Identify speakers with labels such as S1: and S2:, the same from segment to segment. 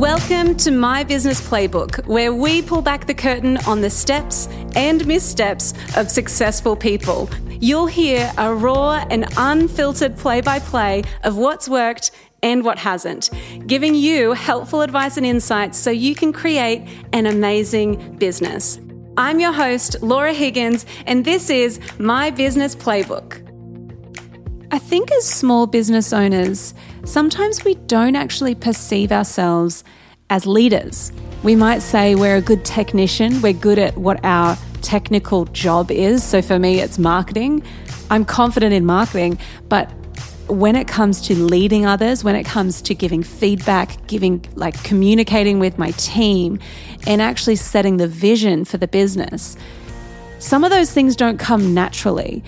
S1: Welcome to My Business Playbook, where we pull back the curtain on the steps and missteps of successful people. You'll hear a raw and unfiltered play by play of what's worked and what hasn't, giving you helpful advice and insights so you can create an amazing business. I'm your host, Laura Higgins, and this is My Business Playbook. I think as small business owners, sometimes we don't actually perceive ourselves as leaders. We might say we're a good technician, we're good at what our technical job is. So for me, it's marketing. I'm confident in marketing, but when it comes to leading others, when it comes to giving feedback, giving like communicating with my team, and actually setting the vision for the business, some of those things don't come naturally.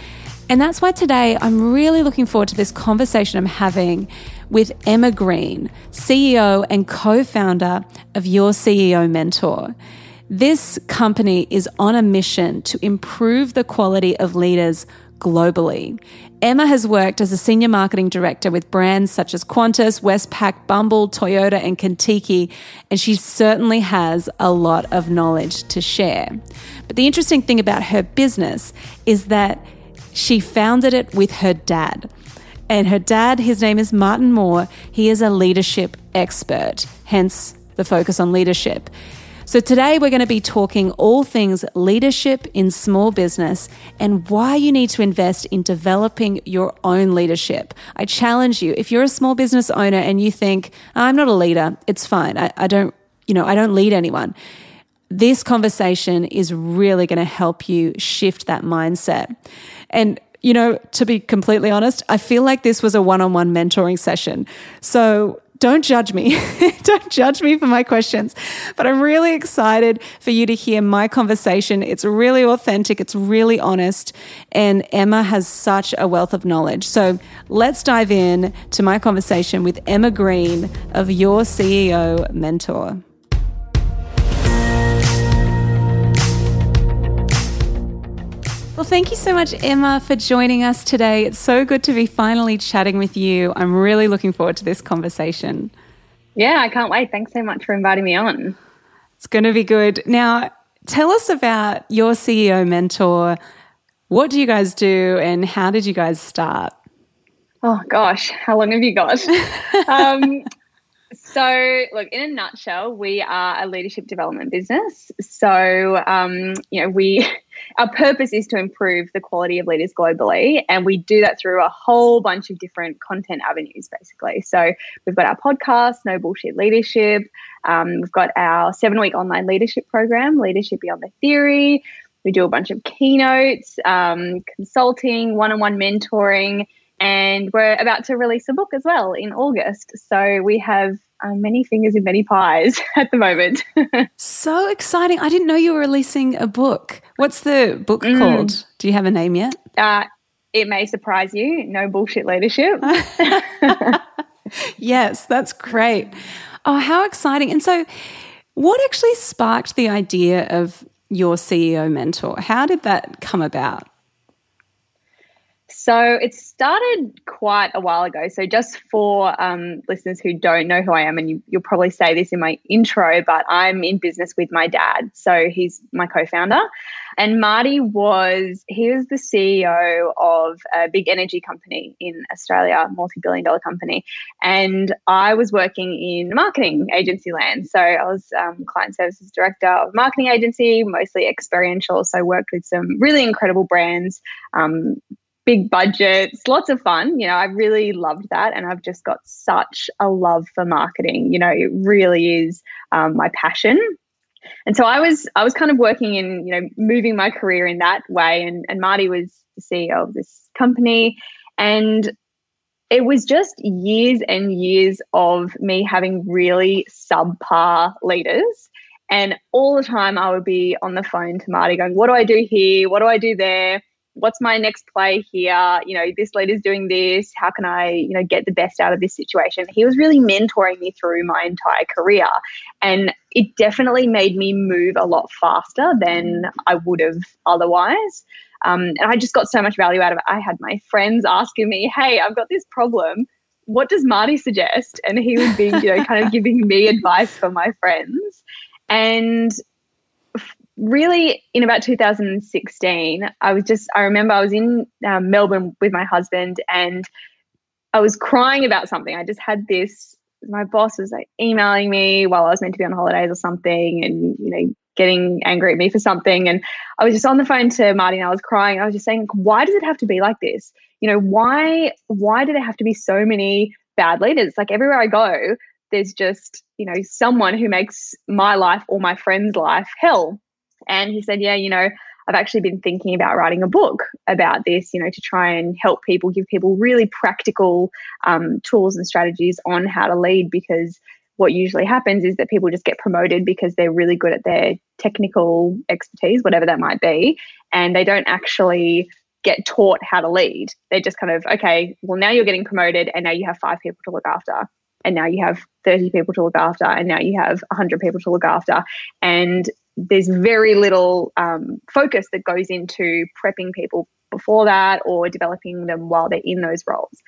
S1: And that's why today I'm really looking forward to this conversation I'm having with Emma Green, CEO and co founder of Your CEO Mentor. This company is on a mission to improve the quality of leaders globally. Emma has worked as a senior marketing director with brands such as Qantas, Westpac, Bumble, Toyota, and Contiki, and she certainly has a lot of knowledge to share. But the interesting thing about her business is that she founded it with her dad. And her dad, his name is Martin Moore, he is a leadership expert, hence the focus on leadership. So, today we're going to be talking all things leadership in small business and why you need to invest in developing your own leadership. I challenge you if you're a small business owner and you think, I'm not a leader, it's fine. I, I don't, you know, I don't lead anyone this conversation is really going to help you shift that mindset. And you know, to be completely honest, I feel like this was a one on one mentoring session. So don't judge me. don't judge me for my questions. But I'm really excited for you to hear my conversation. It's really authentic, it's really honest, and Emma has such a wealth of knowledge. So let's dive in to my conversation with Emma Green of Your CEO Mentor. Well, thank you so much, Emma, for joining us today. It's so good to be finally chatting with you. I'm really looking forward to this conversation.
S2: Yeah, I can't wait. Thanks so much for inviting me on.
S1: It's going to be good. Now, tell us about your CEO mentor. What do you guys do and how did you guys start?
S2: Oh, gosh, how long have you got? um, so, look, in a nutshell, we are a leadership development business. So, um, you know, we our purpose is to improve the quality of leaders globally, and we do that through a whole bunch of different content avenues, basically. So, we've got our podcast, No Bullshit Leadership. Um, we've got our seven-week online leadership program, Leadership Beyond the Theory. We do a bunch of keynotes, um, consulting, one-on-one mentoring and we're about to release a book as well in August. So we have um, many fingers in many pies at the moment.
S1: so exciting! I didn't know you were releasing a book. What's the book mm. called? Do you have a name yet?
S2: Uh, it may surprise you. No bullshit leadership.
S1: yes, that's great. Oh, how exciting! And so, what actually sparked the idea of your CEO mentor? How did that come about?
S2: So it started quite a while ago. So just for um, listeners who don't know who I am, and you, will probably say this in my intro, but I'm in business with my dad. So he's my co-founder, and Marty was he was the CEO of a big energy company in Australia, multi-billion-dollar company, and I was working in marketing agency land. So I was um, client services director of a marketing agency, mostly experiential. So I worked with some really incredible brands. Um, big budgets, lots of fun. You know, I really loved that. And I've just got such a love for marketing. You know, it really is um, my passion. And so I was I was kind of working in, you know, moving my career in that way. And, and Marty was the CEO of this company. And it was just years and years of me having really subpar leaders. And all the time I would be on the phone to Marty going, What do I do here? What do I do there? What's my next play here? You know, this leader's doing this. How can I, you know, get the best out of this situation? He was really mentoring me through my entire career. And it definitely made me move a lot faster than I would have otherwise. Um, and I just got so much value out of it. I had my friends asking me, hey, I've got this problem. what does Marty suggest? And he would be, you know, kind of giving me advice for my friends. And really, in about 2016, I was just, I remember I was in um, Melbourne with my husband and I was crying about something. I just had this, my boss was like emailing me while I was meant to be on holidays or something and, you know, getting angry at me for something. And I was just on the phone to Marty and I was crying. I was just saying, why does it have to be like this? You know, why why do there have to be so many bad leaders? Like everywhere I go, there's just, you know, someone who makes my life or my friend's life hell. And he said, Yeah, you know, I've actually been thinking about writing a book about this, you know, to try and help people, give people really practical um, tools and strategies on how to lead because what usually happens is that people just get promoted because they're really good at their technical expertise, whatever that might be, and they don't actually get taught how to lead. They're just kind of, okay, well, now you're getting promoted and now you have five people to look after. And now you have 30 people to look after. And now you have 100 people to look after. And there's very little um, focus that goes into prepping people before that or developing them while they're in those roles.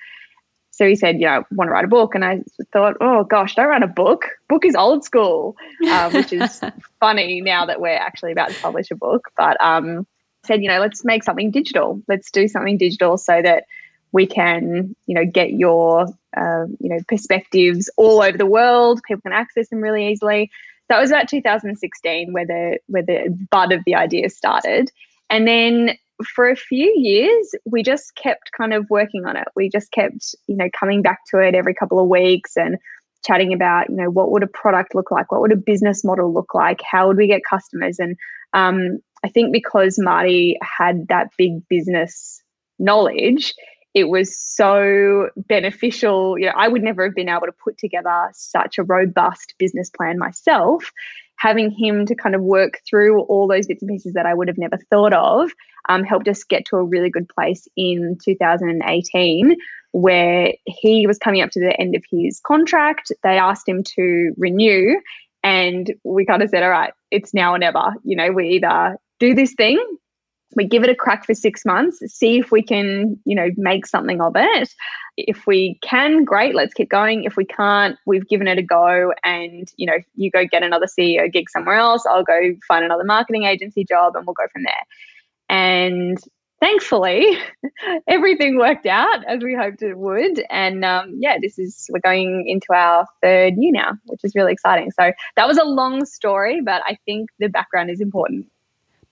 S2: So he said, you know, I want to write a book. And I thought, oh gosh, don't write a book. Book is old school, um, which is funny now that we're actually about to publish a book. But um, said, you know, let's make something digital. Let's do something digital so that we can, you know, get your, uh, you know, perspectives all over the world. People can access them really easily. That was about 2016 where the where the bud of the idea started. And then for a few years, we just kept kind of working on it. We just kept, you know, coming back to it every couple of weeks and chatting about, you know, what would a product look like? What would a business model look like? How would we get customers? And um, I think because Marty had that big business knowledge, it was so beneficial. You know, I would never have been able to put together such a robust business plan myself having him to kind of work through all those bits and pieces that I would have never thought of um, helped us get to a really good place in 2018 where he was coming up to the end of his contract. They asked him to renew, and we kind of said, All right, it's now or never. You know, we either do this thing we give it a crack for six months, see if we can, you know, make something of it. If we can, great, let's keep going. If we can't, we've given it a go and, you know, you go get another CEO gig somewhere else, I'll go find another marketing agency job and we'll go from there. And thankfully, everything worked out as we hoped it would. And um, yeah, this is, we're going into our third year now, which is really exciting. So that was a long story, but I think the background is important.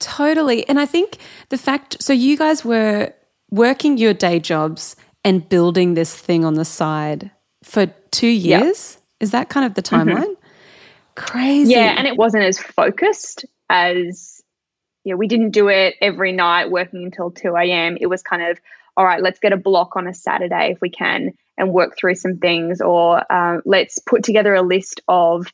S1: Totally. And I think the fact so you guys were working your day jobs and building this thing on the side for two years. Yep. Is that kind of the mm-hmm. timeline? Mm-hmm. Crazy.
S2: Yeah, and it wasn't as focused as you know, we didn't do it every night working until 2 a.m. It was kind of, all right, let's get a block on a Saturday if we can and work through some things, or uh, let's put together a list of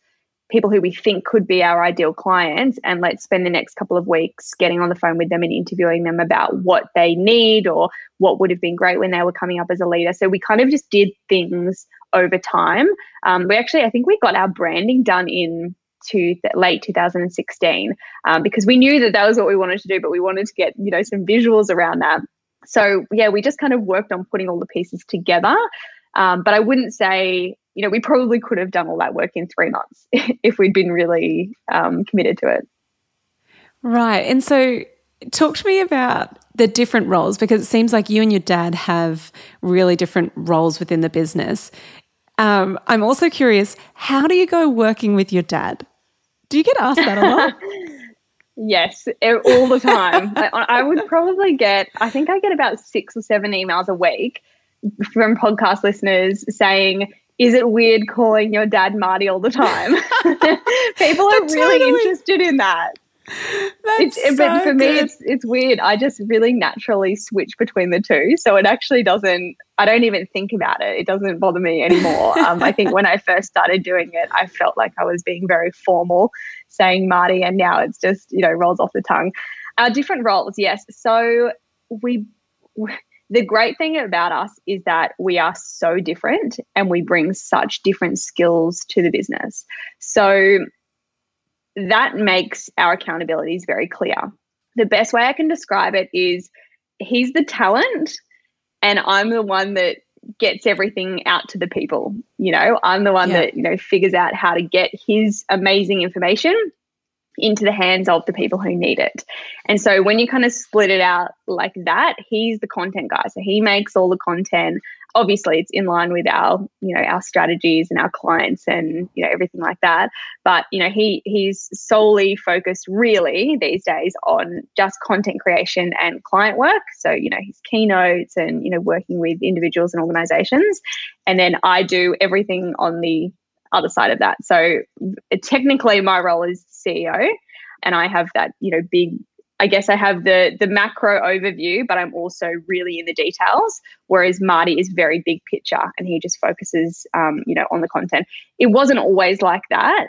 S2: people who we think could be our ideal clients and let's spend the next couple of weeks getting on the phone with them and interviewing them about what they need or what would have been great when they were coming up as a leader. So we kind of just did things over time. Um, we actually i think we got our branding done in to late 2016 um, because we knew that that was what we wanted to do but we wanted to get you know some visuals around that. So yeah we just kind of worked on putting all the pieces together. Um, but i wouldn't say you know, we probably could have done all that work in three months if we'd been really um, committed to it.
S1: Right. And so, talk to me about the different roles because it seems like you and your dad have really different roles within the business. Um, I'm also curious, how do you go working with your dad? Do you get asked that a lot?
S2: yes, all the time. I, I would probably get, I think I get about six or seven emails a week from podcast listeners saying, is it weird calling your dad Marty all the time? People are really interested in that.
S1: That's so
S2: but for
S1: good.
S2: me, it's it's weird. I just really naturally switch between the two, so it actually doesn't. I don't even think about it. It doesn't bother me anymore. um, I think when I first started doing it, I felt like I was being very formal, saying Marty, and now it's just you know rolls off the tongue. Our different roles, yes. So we the great thing about us is that we are so different and we bring such different skills to the business. So that makes our accountabilities very clear. The best way I can describe it is he's the talent and I'm the one that gets everything out to the people. You know, I'm the one yeah. that, you know, figures out how to get his amazing information into the hands of the people who need it. And so when you kind of split it out like that, he's the content guy. So he makes all the content obviously it's in line with our you know our strategies and our clients and you know everything like that but you know he he's solely focused really these days on just content creation and client work so you know his keynotes and you know working with individuals and organizations and then i do everything on the other side of that so technically my role is ceo and i have that you know big I guess I have the the macro overview, but I'm also really in the details. Whereas Marty is very big picture, and he just focuses, um, you know, on the content. It wasn't always like that,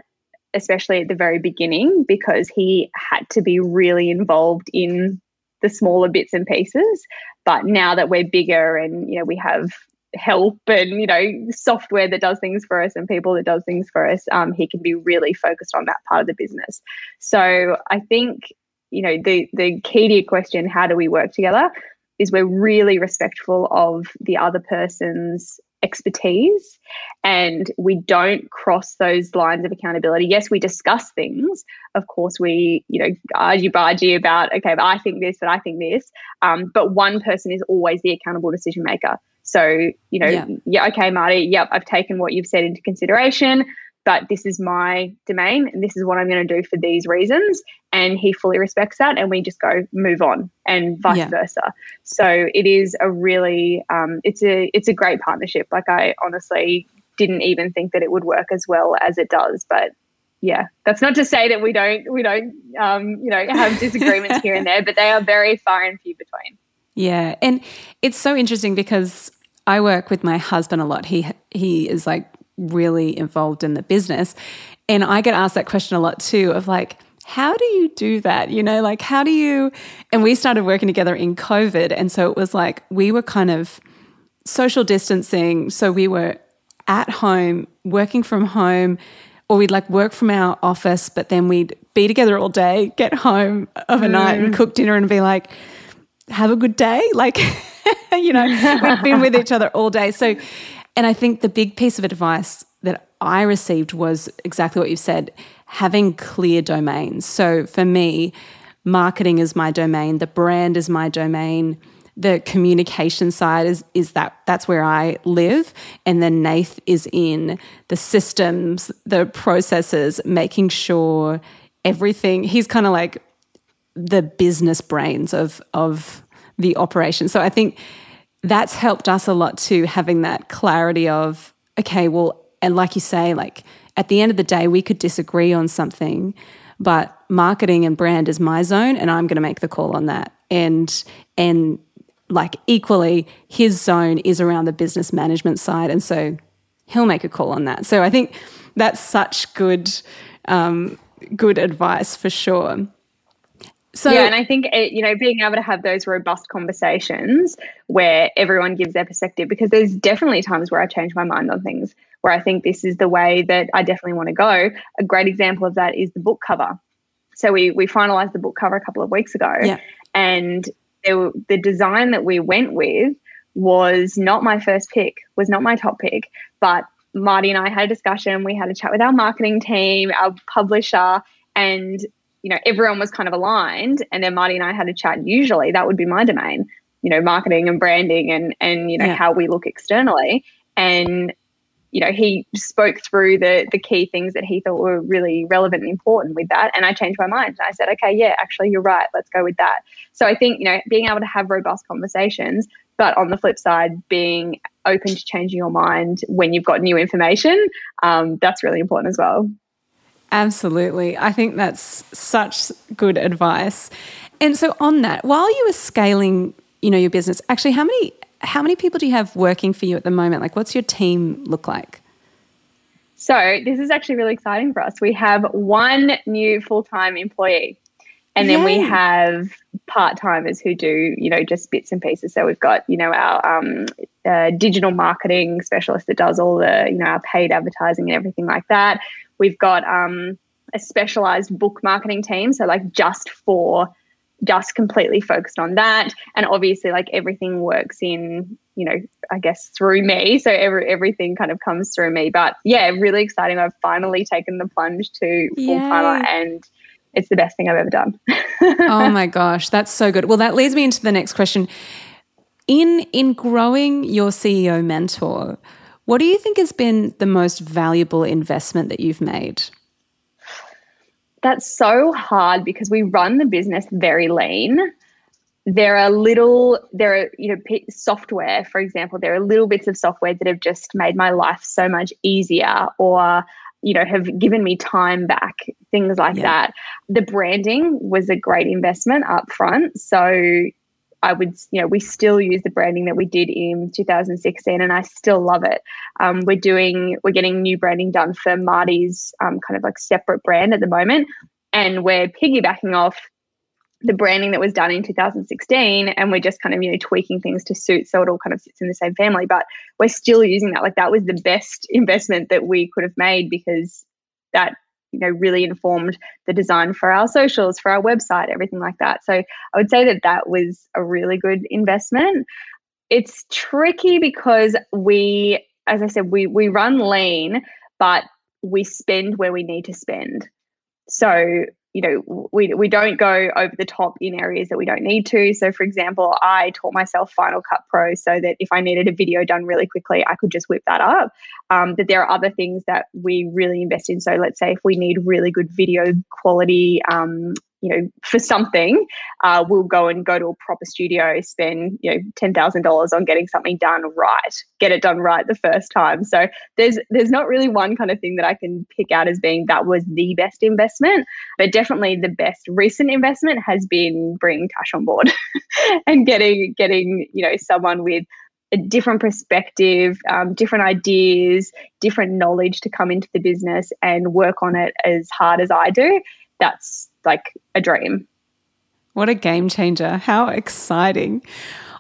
S2: especially at the very beginning, because he had to be really involved in the smaller bits and pieces. But now that we're bigger, and you know, we have help and you know software that does things for us and people that does things for us um, he can be really focused on that part of the business. So i think you know the the key to your question how do we work together is we're really respectful of the other person's expertise and we don't cross those lines of accountability. Yes we discuss things. Of course we you know argue bargy about okay but i think this but i think this um, but one person is always the accountable decision maker so you know yeah. yeah okay marty yep i've taken what you've said into consideration but this is my domain and this is what I'm going to do for these reasons. And he fully respects that. And we just go move on and vice yeah. versa. So it is a really, um, it's a, it's a great partnership. Like I honestly didn't even think that it would work as well as it does, but yeah, that's not to say that we don't, we don't, um, you know, have disagreements here and there, but they are very far and few between.
S1: Yeah. And it's so interesting because I work with my husband a lot. He, he is like really involved in the business. And I get asked that question a lot too of like, how do you do that? You know, like, how do you? And we started working together in COVID. And so it was like we were kind of social distancing. So we were at home, working from home, or we'd like work from our office, but then we'd be together all day, get home of a mm. night and cook dinner and be like, have a good day. Like, you know, we've been with each other all day. So and I think the big piece of advice that I received was exactly what you said having clear domains. So for me, marketing is my domain, the brand is my domain, the communication side is is that that's where I live and then Nath is in the systems, the processes, making sure everything he's kind of like the business brains of of the operation. So I think that's helped us a lot too, having that clarity of, okay, well, and like you say, like at the end of the day, we could disagree on something, but marketing and brand is my zone and I'm going to make the call on that. And, and, like equally, his zone is around the business management side. And so he'll make a call on that. So I think that's such good, um, good advice for sure.
S2: So yeah, and I think it, you know being able to have those robust conversations where everyone gives their perspective because there's definitely times where I change my mind on things where I think this is the way that I definitely want to go. A great example of that is the book cover. So we we finalized the book cover a couple of weeks ago, yeah. and there, the design that we went with was not my first pick, was not my top pick, but Marty and I had a discussion. We had a chat with our marketing team, our publisher, and you know, everyone was kind of aligned. And then Marty and I had a chat. Usually that would be my domain, you know, marketing and branding and, and, you know, yeah. how we look externally. And, you know, he spoke through the, the key things that he thought were really relevant and important with that. And I changed my mind. I said, okay, yeah, actually, you're right. Let's go with that. So I think, you know, being able to have robust conversations, but on the flip side, being open to changing your mind when you've got new information, um, that's really important as well.
S1: Absolutely. I think that's such good advice. And so on that, while you were scaling, you know, your business, actually how many how many people do you have working for you at the moment? Like what's your team look like?
S2: So, this is actually really exciting for us. We have one new full-time employee. And then Yay. we have part timers who do, you know, just bits and pieces. So we've got, you know, our um, uh, digital marketing specialist that does all the, you know, our paid advertising and everything like that. We've got um, a specialized book marketing team, so like just for just completely focused on that. And obviously, like everything works in, you know, I guess through me. So every, everything kind of comes through me. But yeah, really exciting. I've finally taken the plunge to full timer and it's the best thing I've ever done.
S1: oh my gosh, that's so good. Well, that leads me into the next question. In in growing your CEO mentor, what do you think has been the most valuable investment that you've made?
S2: That's so hard because we run the business very lean. There are little, there are, you know, software, for example, there are little bits of software that have just made my life so much easier or, you know, have given me time back, things like yeah. that. The branding was a great investment up front. So, I would, you know, we still use the branding that we did in 2016, and I still love it. Um, we're doing, we're getting new branding done for Marty's um, kind of like separate brand at the moment, and we're piggybacking off the branding that was done in 2016 and we're just kind of you know tweaking things to suit so it all kind of sits in the same family but we're still using that like that was the best investment that we could have made because that you know really informed the design for our socials for our website everything like that. So i would say that that was a really good investment. It's tricky because we as i said we we run lean but we spend where we need to spend. So you know we, we don't go over the top in areas that we don't need to. So for example i taught myself final cut pro so that if i needed a video done really quickly i could just whip that up. Um, but there are other things that we really invest in. So let's say if we need really good video quality um, you know, for something, uh, we'll go and go to a proper studio, spend, you know, ten thousand dollars on getting something done right, get it done right the first time. So there's there's not really one kind of thing that I can pick out as being that was the best investment, but definitely the best recent investment has been bringing Tash on board and getting getting you know someone with a different perspective, um, different ideas, different knowledge to come into the business and work on it as hard as I do. That's like a dream.
S1: What a game changer. How exciting.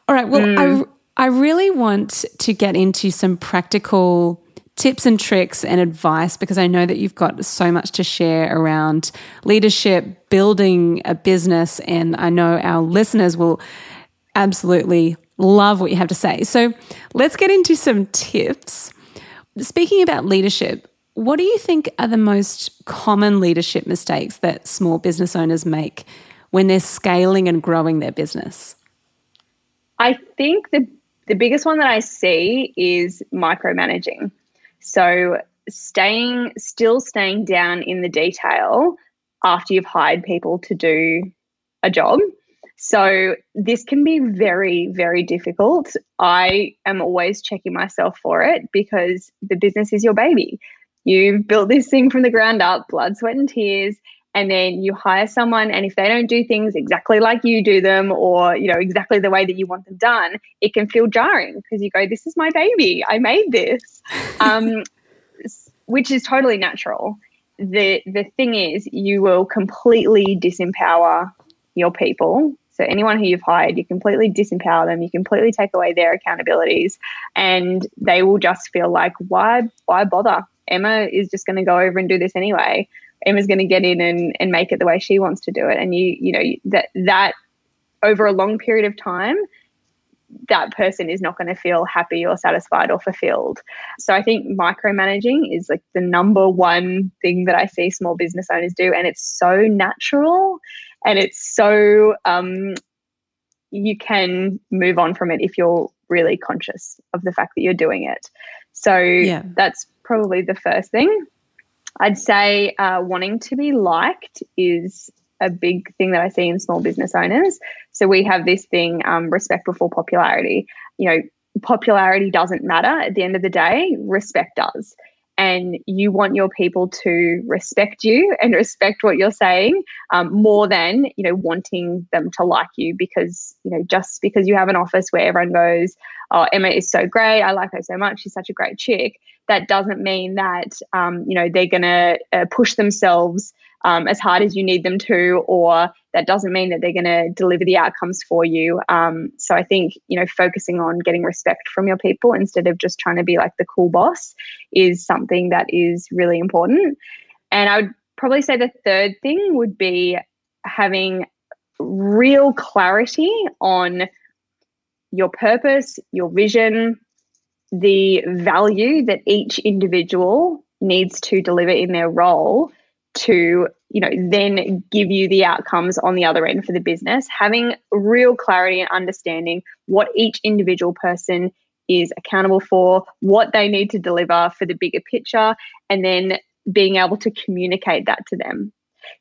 S1: All right. Well, mm. I, I really want to get into some practical tips and tricks and advice because I know that you've got so much to share around leadership, building a business, and I know our listeners will absolutely love what you have to say. So let's get into some tips. Speaking about leadership, what do you think are the most common leadership mistakes that small business owners make when they're scaling and growing their business?
S2: I think the the biggest one that I see is micromanaging. So staying still staying down in the detail after you've hired people to do a job. So this can be very, very difficult. I am always checking myself for it because the business is your baby. You've built this thing from the ground up, blood, sweat, and tears. And then you hire someone, and if they don't do things exactly like you do them, or you know exactly the way that you want them done, it can feel jarring because you go, "This is my baby. I made this," um, which is totally natural. the The thing is, you will completely disempower your people so anyone who you've hired, you completely disempower them, you completely take away their accountabilities, and they will just feel like, why, why bother? Emma is just going to go over and do this anyway. Emma's going to get in and, and make it the way she wants to do it. And you, you know, that that over a long period of time, that person is not going to feel happy or satisfied or fulfilled. So I think micromanaging is like the number one thing that I see small business owners do. And it's so natural and it's so, um, you can move on from it if you're really conscious of the fact that you're doing it. So yeah. that's probably the first thing. I'd say uh, wanting to be liked is a big thing that I see in small business owners. So we have this thing, um, respect before popularity. You know, popularity doesn't matter at the end of the day, respect does. And you want your people to respect you and respect what you're saying um, more than, you know, wanting them to like you because, you know, just because you have an office where everyone goes, oh, Emma is so great. I like her so much. She's such a great chick that doesn't mean that um, you know they're going to uh, push themselves um, as hard as you need them to, or that doesn't mean that they're going to deliver the outcomes for you. Um, so I think you know focusing on getting respect from your people instead of just trying to be like the cool boss is something that is really important. And I would probably say the third thing would be having real clarity on your purpose, your vision, the value that each individual needs to deliver in their role to you know then give you the outcomes on the other end for the business. Having real clarity and understanding what each individual person is accountable for what they need to deliver for the bigger picture and then being able to communicate that to them.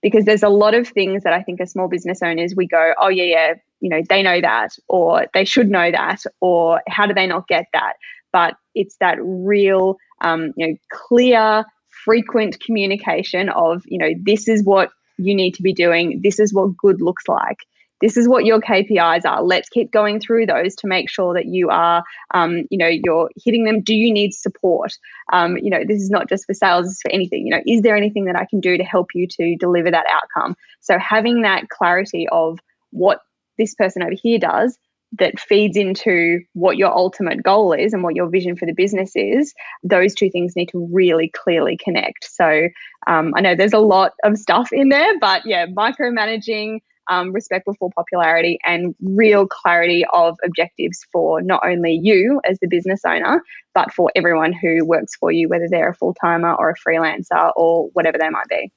S2: Because there's a lot of things that i think as small business owners we go oh yeah yeah you know they know that or they should know that or how do they not get that? But it's that real um, you know clear frequent communication of, you know, this is what you need to be doing, this is what good looks like. This is what your KPIs are. Let's keep going through those to make sure that you are, um, you know, you're hitting them. Do you need support? Um, you know, this is not just for sales; it's for anything. You know, is there anything that I can do to help you to deliver that outcome? So having that clarity of what this person over here does that feeds into what your ultimate goal is and what your vision for the business is, those two things need to really clearly connect. So um, I know there's a lot of stuff in there, but yeah, micromanaging, um, respect before popularity, and real clarity of objectives for not only you as the business owner, but for everyone who works for you, whether they're a full timer or a freelancer or whatever they might be.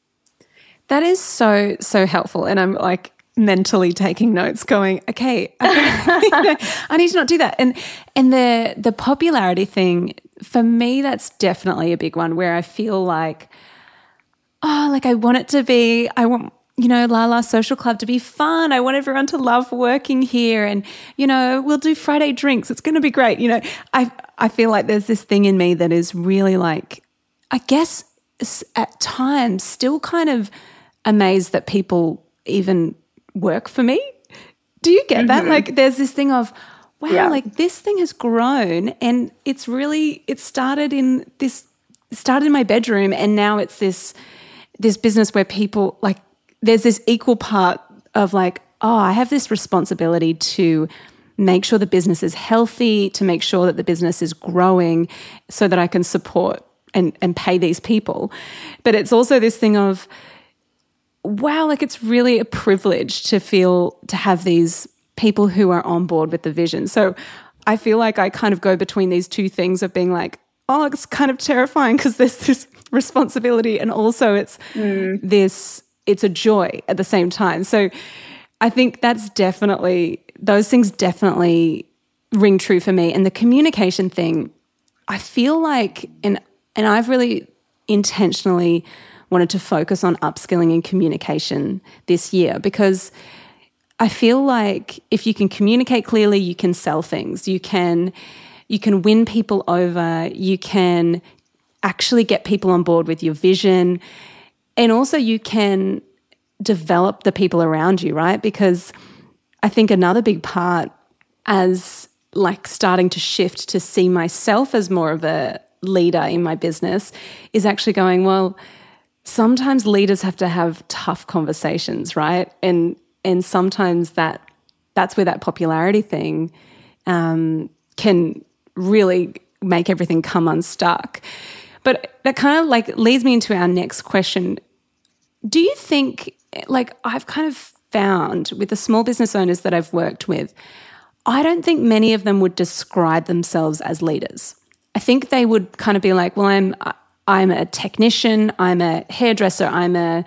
S1: That is so, so helpful. And I'm like, mentally taking notes going okay, i need to not do that. And and the the popularity thing for me that's definitely a big one where i feel like oh like i want it to be i want you know la la social club to be fun. I want everyone to love working here and you know we'll do friday drinks. It's going to be great. You know i i feel like there's this thing in me that is really like i guess at times still kind of amazed that people even work for me. Do you get mm-hmm. that? Like there's this thing of, wow, yeah. like this thing has grown and it's really it started in this started in my bedroom and now it's this this business where people like there's this equal part of like, oh, I have this responsibility to make sure the business is healthy, to make sure that the business is growing so that I can support and, and pay these people. But it's also this thing of wow, like it's really a privilege to feel to have these people who are on board with the vision. So I feel like I kind of go between these two things of being like, oh, it's kind of terrifying because there's this responsibility and also it's mm. this it's a joy at the same time. So I think that's definitely those things definitely ring true for me. And the communication thing, I feel like and and I've really intentionally wanted to focus on upskilling and communication this year because I feel like if you can communicate clearly, you can sell things. You can you can win people over, you can actually get people on board with your vision, and also you can develop the people around you, right? Because I think another big part as like starting to shift to see myself as more of a leader in my business is actually going, well, sometimes leaders have to have tough conversations, right? And and sometimes that that's where that popularity thing um, can really make everything come unstuck. But that kind of like leads me into our next question. Do you think, like, I've kind of found with the small business owners that I've worked with, I don't think many of them would describe themselves as leaders. I think they would kind of be like, well, I'm I'm a technician, I'm a hairdresser, I'm a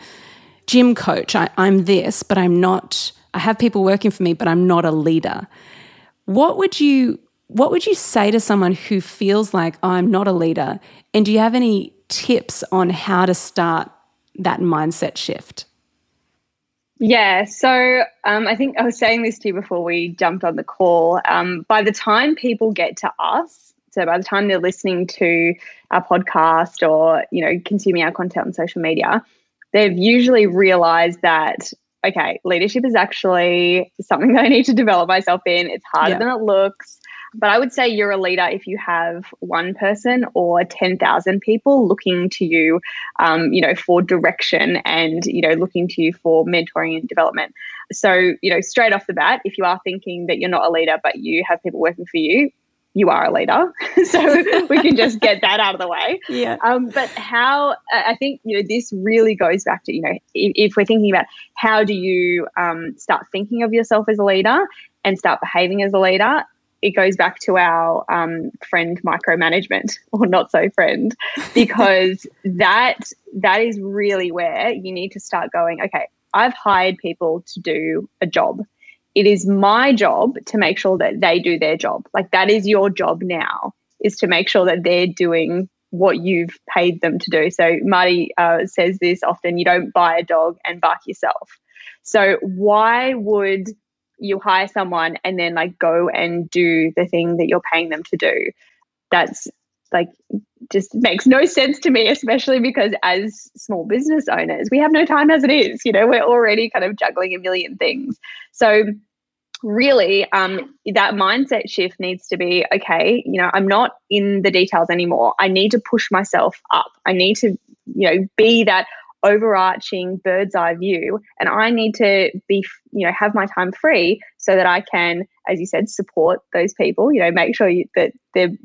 S1: gym coach, I, I'm this, but I'm not, I have people working for me, but I'm not a leader. What would you what would you say to someone who feels like oh, I'm not a leader? And do you have any tips on how to start that mindset shift?
S2: Yeah, so um, I think I was saying this to you before we jumped on the call. Um, by the time people get to us, so by the time they're listening to our podcast or, you know, consuming our content on social media, they've usually realized that, okay, leadership is actually something that I need to develop myself in. It's harder yeah. than it looks. But I would say you're a leader if you have one person or 10,000 people looking to you, um, you know, for direction and, you know, looking to you for mentoring and development. So, you know, straight off the bat, if you are thinking that you're not a leader, but you have people working for you, you are a leader. so we can just get that out of the way.
S1: Yeah.
S2: Um, but how, I think, you know, this really goes back to, you know, if, if we're thinking about how do you um, start thinking of yourself as a leader and start behaving as a leader, it goes back to our um, friend micromanagement or not so friend because that that is really where you need to start going okay i've hired people to do a job it is my job to make sure that they do their job. Like that is your job now, is to make sure that they're doing what you've paid them to do. So Marty uh, says this often: you don't buy a dog and bark yourself. So why would you hire someone and then like go and do the thing that you're paying them to do? That's like just makes no sense to me, especially because as small business owners, we have no time as it is. You know, we're already kind of juggling a million things. So really um, that mindset shift needs to be okay you know i'm not in the details anymore i need to push myself up i need to you know be that overarching bird's eye view and i need to be you know have my time free so that i can as you said support those people you know make sure you, that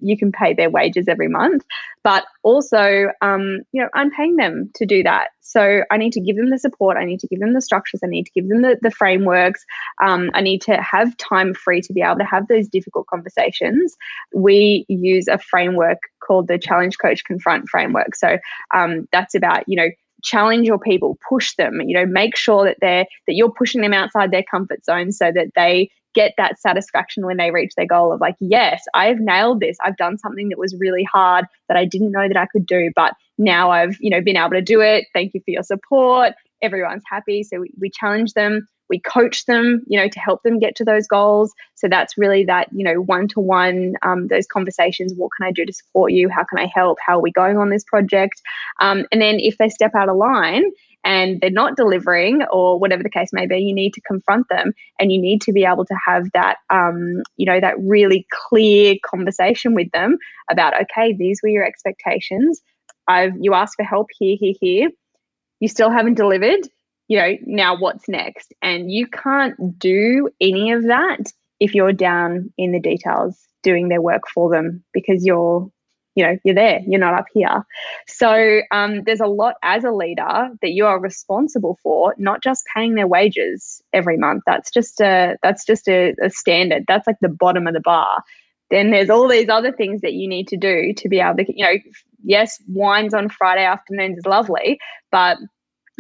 S2: you can pay their wages every month but also um, you know i'm paying them to do that. So i need to give them the support i need to give them the structures i need to give them the, the frameworks um, i need to have time free to be able to have those difficult conversations. We use a framework called the challenge coach confront framework. So um, that's about you know challenge your people push them you know make sure that they're that you're pushing them outside their comfort zone so that they get that satisfaction when they reach their goal of like yes i've nailed this. I've done something that was really hard that i didn't know that i could do but now i've you know been able to do it. Thank you for your support. Everyone's happy. So we, we challenge them we coach them you know to help them get to those goals. So that's really that you know one to one those conversations what can i do to support you? How can i help? How are we going on this project? Um, and then if they step out of line and they're not delivering or whatever the case may be you need to confront them and you need to be able to have that um, you know that really clear conversation with them about okay these were your expectations. I've you asked for help here here here. You still haven't delivered you know, now what's next? And you can't do any of that if you're down in the details doing their work for them because you're you know you're there you're not up here. So um, there's a lot as a leader that you are responsible for not just paying their wages every month. That's just a that's just a, a standard. That's like the bottom of the bar. Then there's all these other things that you need to do to be able to you know yes wines on friday afternoons is lovely but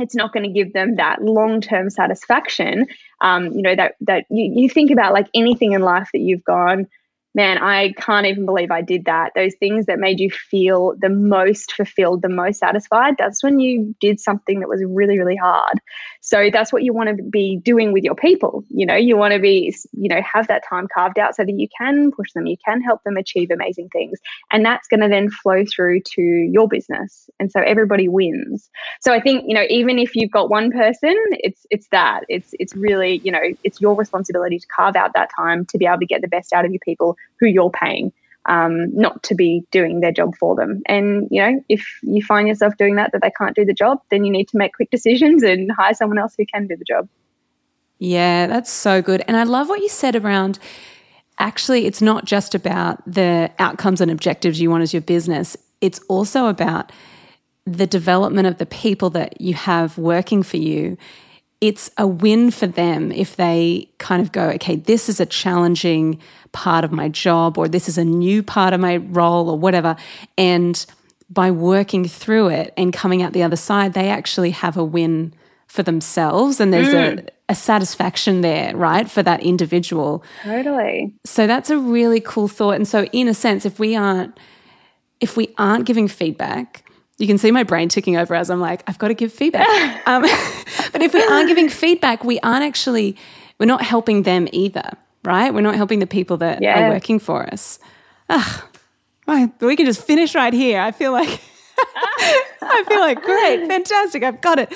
S2: it's not going to give them that long-term satisfaction um, you know that that you, you think about like anything in life that you've gone man, I can't even believe I did that. Those things that made you feel the most fulfilled, the most satisfied, that's when you did something that was really, really hard. So that's what you want to be doing with your people. You know, you want to be, you know, have that time carved out so that you can push them, you can help them achieve amazing things. And that's going to then flow through to your business. And so everybody wins. So I think, you know, even if you've got one person, it's it's that. It's it's really, you know, it's your responsibility to carve out that time to be able to get the best out of your people who you're paying, um, not to be doing their job for them. And you know, if you find yourself doing that, that they can't do the job, then you need to make quick decisions and hire someone else who can do the job.
S1: Yeah, that's so good. And I love what you said around actually, it's not just about the outcomes and objectives you want as your business, it's also about the development of the people that you have working for you it's a win for them if they kind of go, okay, this is a challenging part of my job, or this is a new part of my role, or whatever. And by working through it and coming out the other side, they actually have a win for themselves. And there's mm. a, a satisfaction there, right, for that individual.
S2: Totally.
S1: So that's a really cool thought. And so, in a sense, if we aren't, if we aren't giving feedback, you can see my brain ticking over as I'm like, I've got to give feedback. um, but if we aren't giving feedback, we aren't actually, we're not helping them either, right? We're not helping the people that yeah. are working for us. Ugh, right, we can just finish right here. I feel like, I feel like, great, fantastic, I've got it.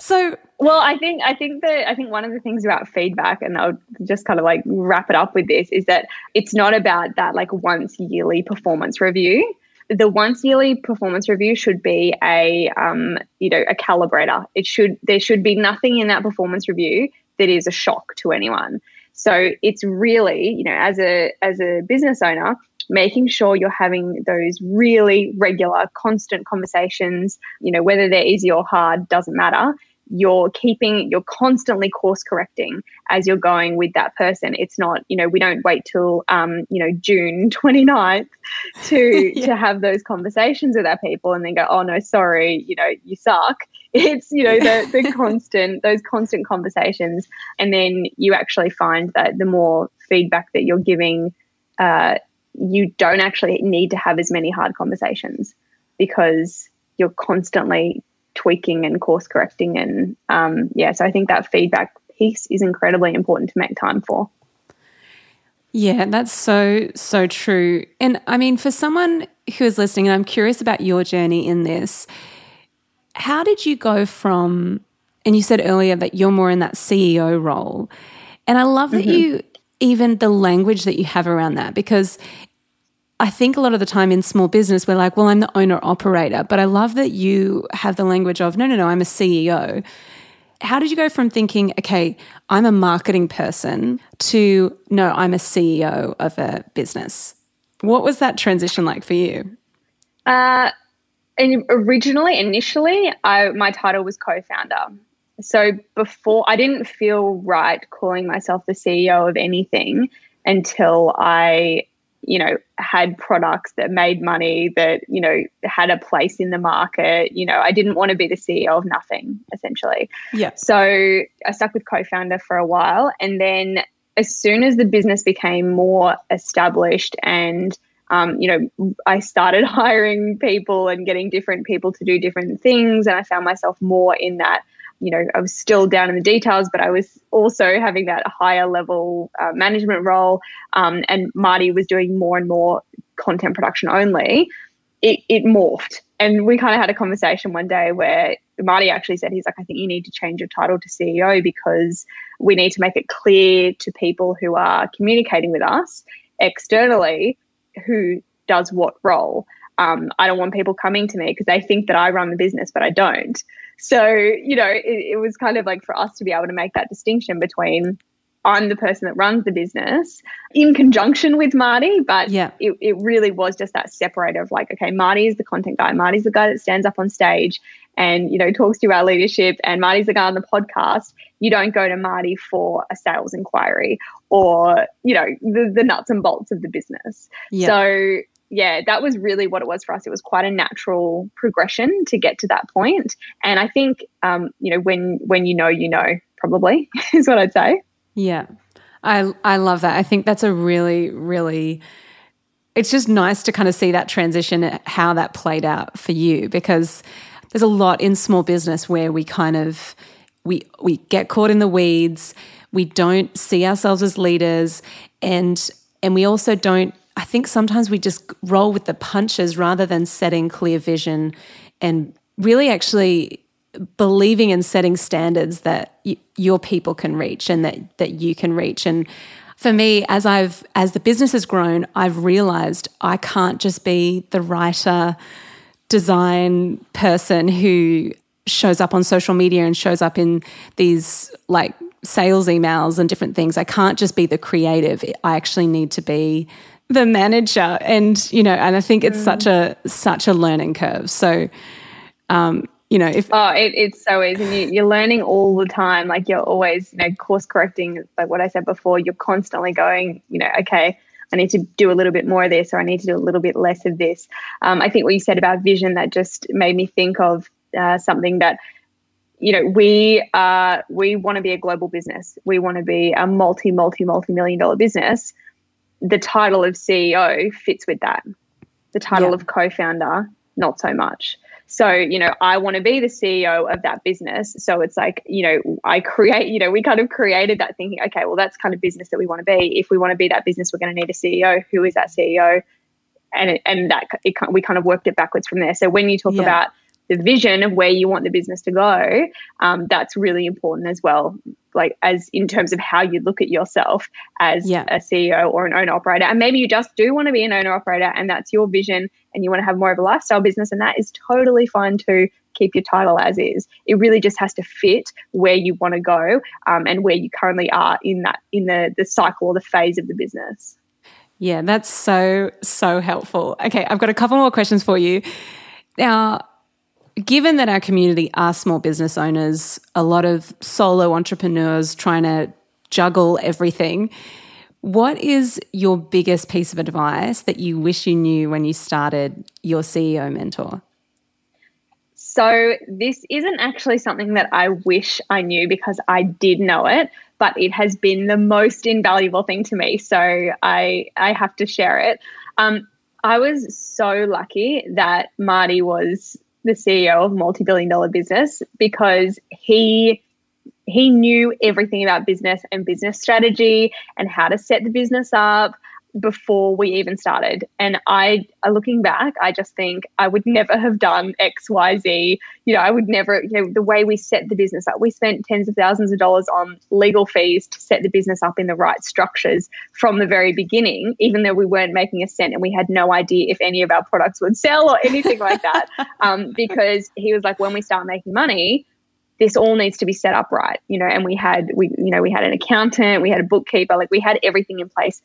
S1: So,
S2: well, I think I think that I think one of the things about feedback, and I'll just kind of like wrap it up with this, is that it's not about that like once yearly performance review the once yearly performance review should be a um, you know a calibrator. It should there should be nothing in that performance review that is a shock to anyone. So it's really you know as a as a business owner, making sure you're having those really regular, constant conversations, you know, whether they're easy or hard, doesn't matter. You're keeping, you're constantly course correcting as you're going with that person. It's not, you know, we don't wait till, um, you know, June 29th to, yeah. to have those conversations with our people and then go, oh no, sorry, you know, you suck. It's, you know, the, the constant, those constant conversations. And then you actually find that the more feedback that you're giving, uh, you don't actually need to have as many hard conversations because you're constantly tweaking and course correcting. And um, yeah, so I think that feedback piece is incredibly important to make time for.
S1: Yeah, that's so, so true. And I mean, for someone who is listening, and I'm curious about your journey in this, how did you go from, and you said earlier that you're more in that CEO role. And I love that mm-hmm. you, even the language that you have around that, because I think a lot of the time in small business, we're like, well, I'm the owner operator. But I love that you have the language of, no, no, no, I'm a CEO. How did you go from thinking, okay, I'm a marketing person to, no, I'm a CEO of a business? What was that transition like for you?
S2: Uh, and originally, initially, I, my title was co founder. So before, I didn't feel right calling myself the CEO of anything until I you know, had products that made money, that, you know, had a place in the market. You know, I didn't want to be the CEO of nothing, essentially.
S1: Yeah.
S2: So I stuck with co founder for a while. And then as soon as the business became more established and um, you know, I started hiring people and getting different people to do different things, and I found myself more in that you know, I was still down in the details, but I was also having that higher level uh, management role. Um, and Marty was doing more and more content production only. It, it morphed. And we kind of had a conversation one day where Marty actually said, he's like, I think you need to change your title to CEO because we need to make it clear to people who are communicating with us externally who does what role. Um, I don't want people coming to me because they think that I run the business, but I don't. So, you know, it, it was kind of like for us to be able to make that distinction between I'm the person that runs the business in conjunction with Marty, but
S1: yeah.
S2: it, it really was just that separator of like, okay, Marty is the content guy. Marty's the guy that stands up on stage and, you know, talks to our leadership and Marty's the guy on the podcast. You don't go to Marty for a sales inquiry or, you know, the, the nuts and bolts of the business. Yeah. So yeah, that was really what it was for us. It was quite a natural progression to get to that point. And I think, um, you know, when when you know, you know, probably is what I'd say.
S1: Yeah, I I love that. I think that's a really really. It's just nice to kind of see that transition, uh, how that played out for you, because there's a lot in small business where we kind of we we get caught in the weeds. We don't see ourselves as leaders, and and we also don't I think sometimes we just roll with the punches rather than setting clear vision and really actually believing in setting standards that y- your people can reach and that that you can reach. And for me as I've as the business has grown I've realized I can't just be the writer design person who shows up on social media and shows up in these like sales emails and different things. I can't just be the creative. I actually need to be the manager. And you know and i think it's mm. such a such a learning curve. So um you know if
S2: oh it, it's so easy you, you're learning all the time like you're always you know course correcting like what i said before you're constantly going you know okay i need to do a little bit more of this or i need to do a little bit less of this um, i think what you said about vision that just made me think of uh, something that you know we uh, we want to be a global business we want to be a multi multi multi million dollar business the title of CEO fits with that. The title yeah. of co founder, not so much. So, you know, I want to be the CEO of that business. So it's like, you know, I create, you know, we kind of created that thinking, okay, well, that's kind of business that we want to be. If we want to be that business, we're going to need a CEO. Who is that CEO? And, it, and that it, we kind of worked it backwards from there. So when you talk yeah. about the vision of where you want the business to go, um, that's really important as well. Like as in terms of how you look at yourself as yeah. a CEO or an owner operator, and maybe you just do want to be an owner operator, and that's your vision, and you want to have more of a lifestyle business, and that is totally fine too. Keep your title as is. It really just has to fit where you want to go um, and where you currently are in that in the the cycle or the phase of the business.
S1: Yeah, that's so, so helpful. Okay, I've got a couple more questions for you. Now, given that our community are small business owners, a lot of solo entrepreneurs trying to juggle everything, what is your biggest piece of advice that you wish you knew when you started your CEO mentor?
S2: So, this isn't actually something that I wish I knew because I did know it, but it has been the most invaluable thing to me. So, I, I have to share it. Um, I was so lucky that Marty was the CEO of multi billion dollar business because he he knew everything about business and business strategy and how to set the business up before we even started. And I, uh, looking back, I just think I would never have done X, Y, Z. You know, I would never, you know, the way we set the business up, we spent tens of thousands of dollars on legal fees to set the business up in the right structures from the very beginning, even though we weren't making a cent and we had no idea if any of our products would sell or anything like that. Um, because he was like, when we start making money, this all needs to be set up right you know and we had we you know we had an accountant we had a bookkeeper like we had everything in place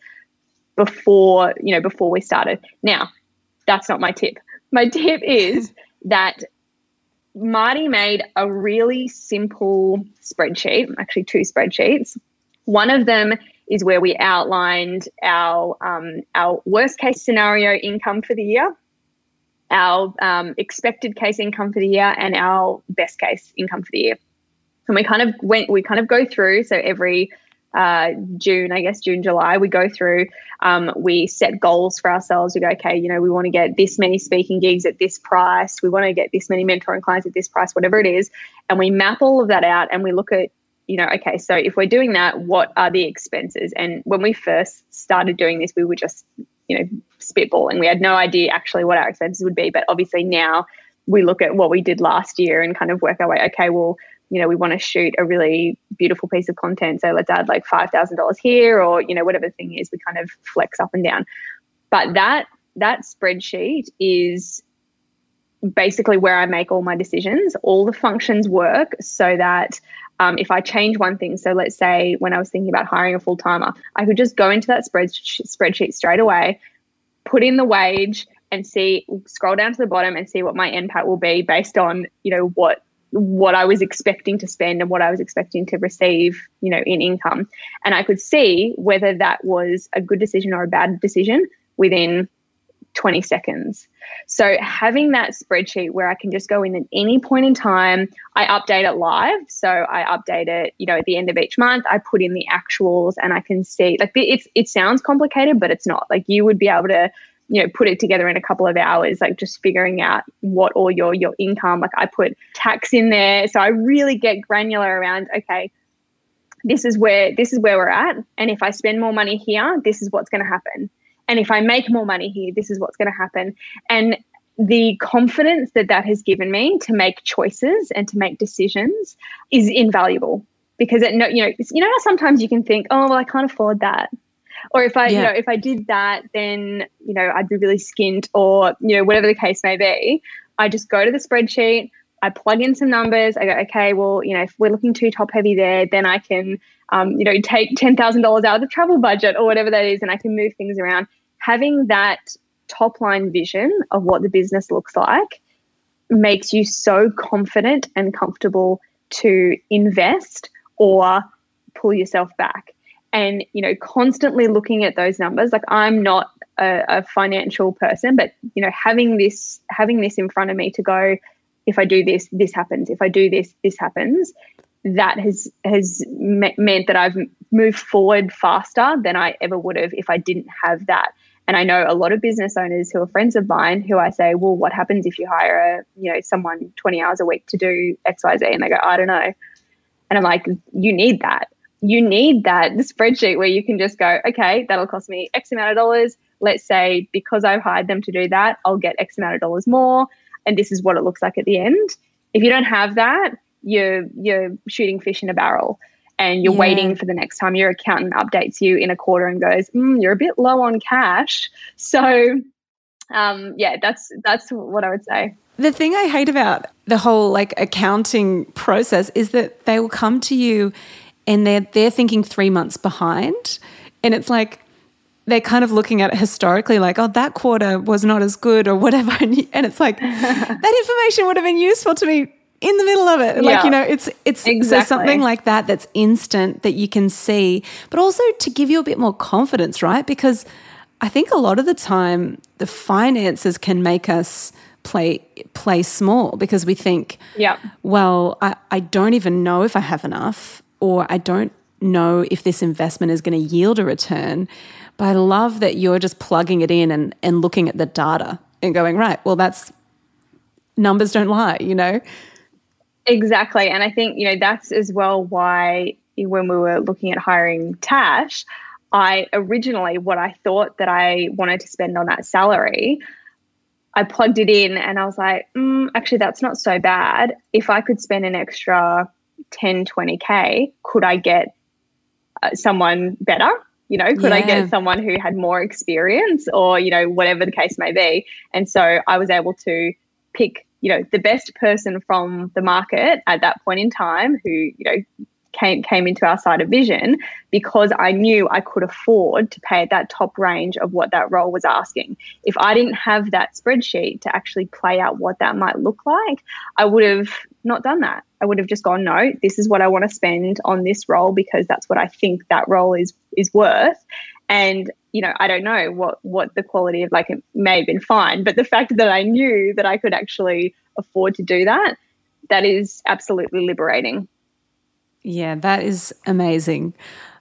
S2: before you know before we started. Now that's not my tip. My tip is that marty made a really simple spreadsheet actually two spreadsheets. One of them is where we outlined our um, our worst case scenario income for the year our um, expected case income for the year and our best case income for the year. And we kind of went, we kind of go through. So every uh, June, I guess June, July, we go through, um, we set goals for ourselves. We go, okay, you know, we want to get this many speaking gigs at this price. We want to get this many mentoring clients at this price, whatever it is. And we map all of that out and we look at, you know, okay, so if we're doing that, what are the expenses? And when we first started doing this, we were just you know, spitballing. We had no idea actually what our expenses would be. But obviously now we look at what we did last year and kind of work our way, okay, well, you know, we want to shoot a really beautiful piece of content. So let's add like $5,000 here or, you know, whatever the thing is, we kind of flex up and down. But that, that spreadsheet is basically where I make all my decisions. All the functions work so that um, if I change one thing, so let's say when I was thinking about hiring a full timer, I could just go into that spread, spreadsheet straight away, put in the wage, and see scroll down to the bottom and see what my NPAT will be based on you know what what I was expecting to spend and what I was expecting to receive, you know, in income. And I could see whether that was a good decision or a bad decision within 20 seconds. So having that spreadsheet where I can just go in at any point in time, I update it live. So I update it, you know, at the end of each month, I put in the actuals and I can see like it's it sounds complicated, but it's not. Like you would be able to you know put it together in a couple of hours like just figuring out what all your your income like i put tax in there so i really get granular around okay this is where this is where we're at and if i spend more money here this is what's going to happen and if I make more money here, this is what's going to happen. And the confidence that that has given me to make choices and to make decisions is invaluable because it no you know you know how sometimes you can think oh well I can't afford that or if I yeah. you know if I did that then you know I'd be really skint or you know whatever the case may be I just go to the spreadsheet I plug in some numbers I go okay well you know if we're looking too top heavy there then I can um, you know, take $10,000 out of the travel budget or whatever that is, and I can move things around. Having that top line vision of what the business looks like makes you so confident and comfortable to invest or pull yourself back. And, you know, constantly looking at those numbers, like I'm not a, a financial person, but, you know, having this, having this in front of me to go, if I do this, this happens. If I do this, this happens that has has me- meant that I've moved forward faster than I ever would have if I didn't have that. And I know a lot of business owners who are friends of mine who I say, well, what happens if you hire a, you know, someone 20 hours a week to do X, Y, Z? And they go, I don't know. And I'm like, you need that. You need that spreadsheet where you can just go, okay, that'll cost me X amount of dollars. Let's say because I've hired them to do that, I'll get X amount of dollars more. And this is what it looks like at the end. If you don't have that, you're you're shooting fish in a barrel and you're yeah. waiting for the next time your accountant updates you in a quarter and goes, mm, "You're a bit low on cash." So, um, yeah, that's that's what I would say.
S1: The thing I hate about the whole like accounting process is that they will come to you and they're they're thinking three months behind, and it's like they're kind of looking at it historically like, oh, that quarter was not as good or whatever. And it's like, that information would have been useful to me in the middle of it. Like, you know, it's, it's
S2: Exactly.
S1: so something like that that's instant that you can see, but also to give you a bit more confidence, right? Because I think a lot of the time the finances can make us play play small because we think,
S2: Yeah.
S1: well, I, I don't even know if I have enough, or I don't know if this investment is going to yield a return. But I love that you're just plugging it in and, and looking at the data and going, right, well, that's numbers don't lie, you know?
S2: Exactly. And I think, you know, that's as well why when we were looking at hiring Tash, I originally, what I thought that I wanted to spend on that salary, I plugged it in and I was like, mm, actually, that's not so bad. If I could spend an extra 10, 20K, could I get uh, someone better? You know, could I get someone who had more experience or, you know, whatever the case may be? And so I was able to pick, you know, the best person from the market at that point in time who, you know, came came into our side of vision because I knew I could afford to pay at that top range of what that role was asking. If I didn't have that spreadsheet to actually play out what that might look like, I would have not done that. I would have just gone, no, this is what I want to spend on this role because that's what I think that role is is worth. And you know, I don't know what what the quality of like it may have been fine, but the fact that I knew that I could actually afford to do that, that is absolutely liberating.
S1: Yeah, that is amazing.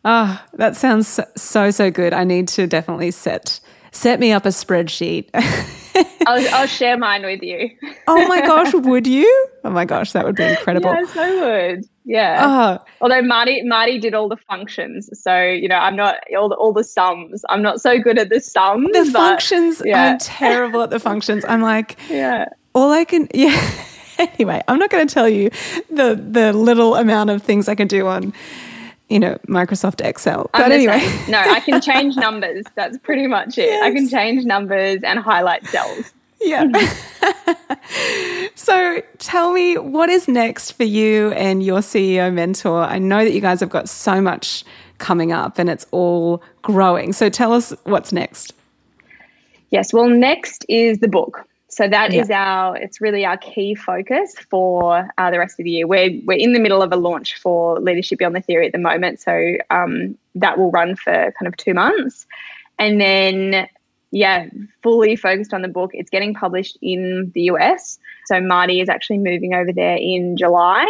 S1: Oh, that sounds so, so, so good. I need to definitely set set me up a spreadsheet.
S2: I'll, I'll share mine with you.
S1: oh my gosh, would you? Oh my gosh, that would be incredible.
S2: Yes, I would. Yeah.
S1: Oh,
S2: Although Marty Marty did all the functions, so you know I'm not all the all the sums. I'm not so good at the sums.
S1: the
S2: but
S1: functions.
S2: yeah.
S1: I'm terrible at the functions. I'm like,
S2: Yeah.
S1: all I can, yeah. anyway, I'm not going to tell you the the little amount of things I can do on, you know, Microsoft Excel.
S2: I'm
S1: But anyway,
S2: no, I can change numbers. That's pretty much it. I can change numbers and highlight cells.
S1: Yeah. so tell me, what is next for you and your CEO mentor? I know that you guys have got so much coming up and it's all growing. So tell us what's next.
S2: Yes. Well, next is the book. So that is
S1: Yeah.
S2: our. It's really our key focus for uh, the rest of the year. We're we're in the middle of a launch for Leadership Beyond the Theory at the moment. So um, that will run for kind of two months, and then yeah, fully focused on the book. It's getting published in the US. So Marty is actually moving over there in July,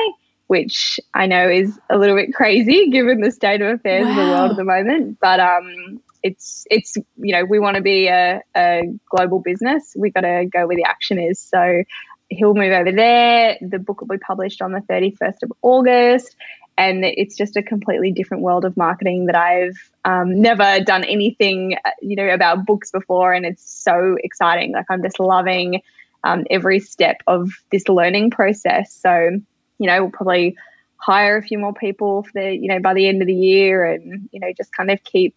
S2: which I know is a little bit crazy given the state of affairs of the world at the moment. But um, it's it's you know we want to be a, a global business. We've got to go where the action is. So he'll move over there. The book will be published on the thirty first of August. And it's just a completely different world of marketing that I've um, never done anything, uh, you know, about books before, and it's so exciting. Like I'm just loving um, every step of this learning process. So, you know, we'll probably hire a few more people for the, you know, by the end of the year, and you know, just kind of keep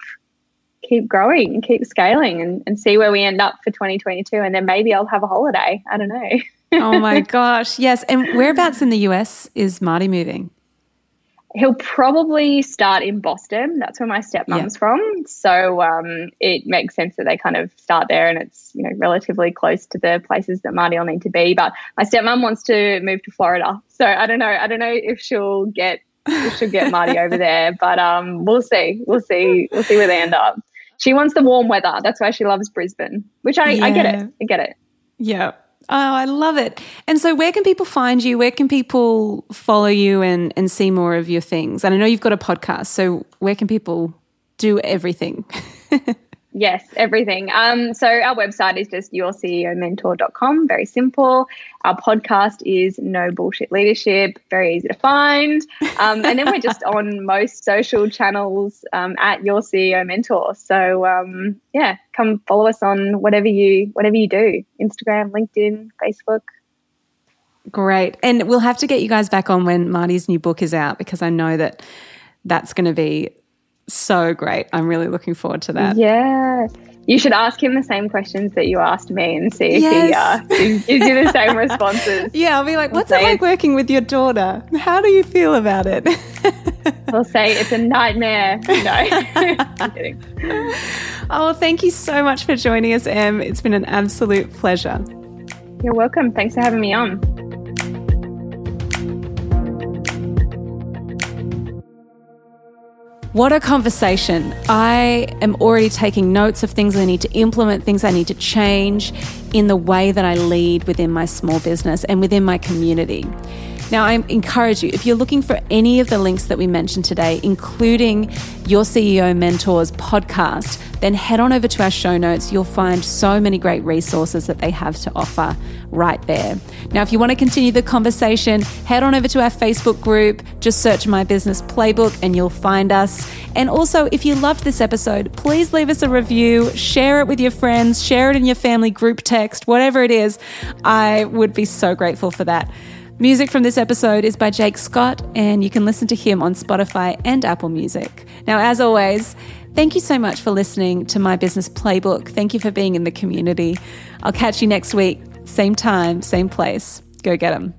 S2: keep growing, and keep scaling, and, and see where we end up for 2022. And then maybe I'll have a holiday. I don't know.
S1: Oh my gosh. Yes. And whereabouts in the US is Marty moving?
S2: He'll probably start in Boston. That's where my stepmom's from. So um, it makes sense that they kind of start there, and it's you know relatively close to the places that Marty will need to be. But my stepmom wants to move to Florida, so I don't know. I don't know if she'll get if she'll get Marty over there, but um, we'll see. We'll see. We'll see where they end up. She wants the warm weather. That's why she loves Brisbane, which I, I get it. I get it.
S1: Yeah. Oh, I love it. And so, where can people find you? Where can people follow you and, and see more of your things? And I know you've got a podcast. So, where can people do everything?
S2: Yes, everything. Um, so our website is just yourceomentor.com, very simple. Our podcast is No Bullshit Leadership, very easy to find. Um, and then we're just on most social channels um, at Your CEO Mentor. So um, yeah, come follow us on whatever you whatever you do, Instagram, LinkedIn, Facebook.
S1: Great. And we'll have to get you guys back on when Marty's new book is out because I know that that's going to be so great. I'm really looking forward to that.
S2: Yeah. You should ask him the same questions that you asked me and see if
S1: Yes.
S2: he uh, gives you the same responses.
S1: Yeah, I'll be like, what's it like working with your daughter? How do you feel about it?
S2: He'll say it's a nightmare. No, I'm kidding.
S1: Oh, thank you so much for joining us, Em. It's been an absolute pleasure.
S2: You're welcome. Thanks for having me on.
S1: What a conversation. I am already taking notes of things I need to implement, things I need to change in the way that I lead within my small business and within my community. Now, I encourage you, if you're looking for any of the links that we mentioned today, including your CEO Mentors podcast, then head on over to our show notes. You'll find so many great resources that they have to offer right there. Now, if you want to continue the conversation, head on over to our Facebook group. Just search My Business Playbook and you'll find us. And also, if you loved this episode, please leave us a review, share it with your friends, share it in your family group text, whatever it is. I would be so grateful for that. Music from this episode is by Jake Scott, and you can listen to him on Spotify and Apple Music. Now, as always, thank you so much for listening to My Business Playbook. Thank you for being in the community. I'll catch you next week, same time, same place. Go get them.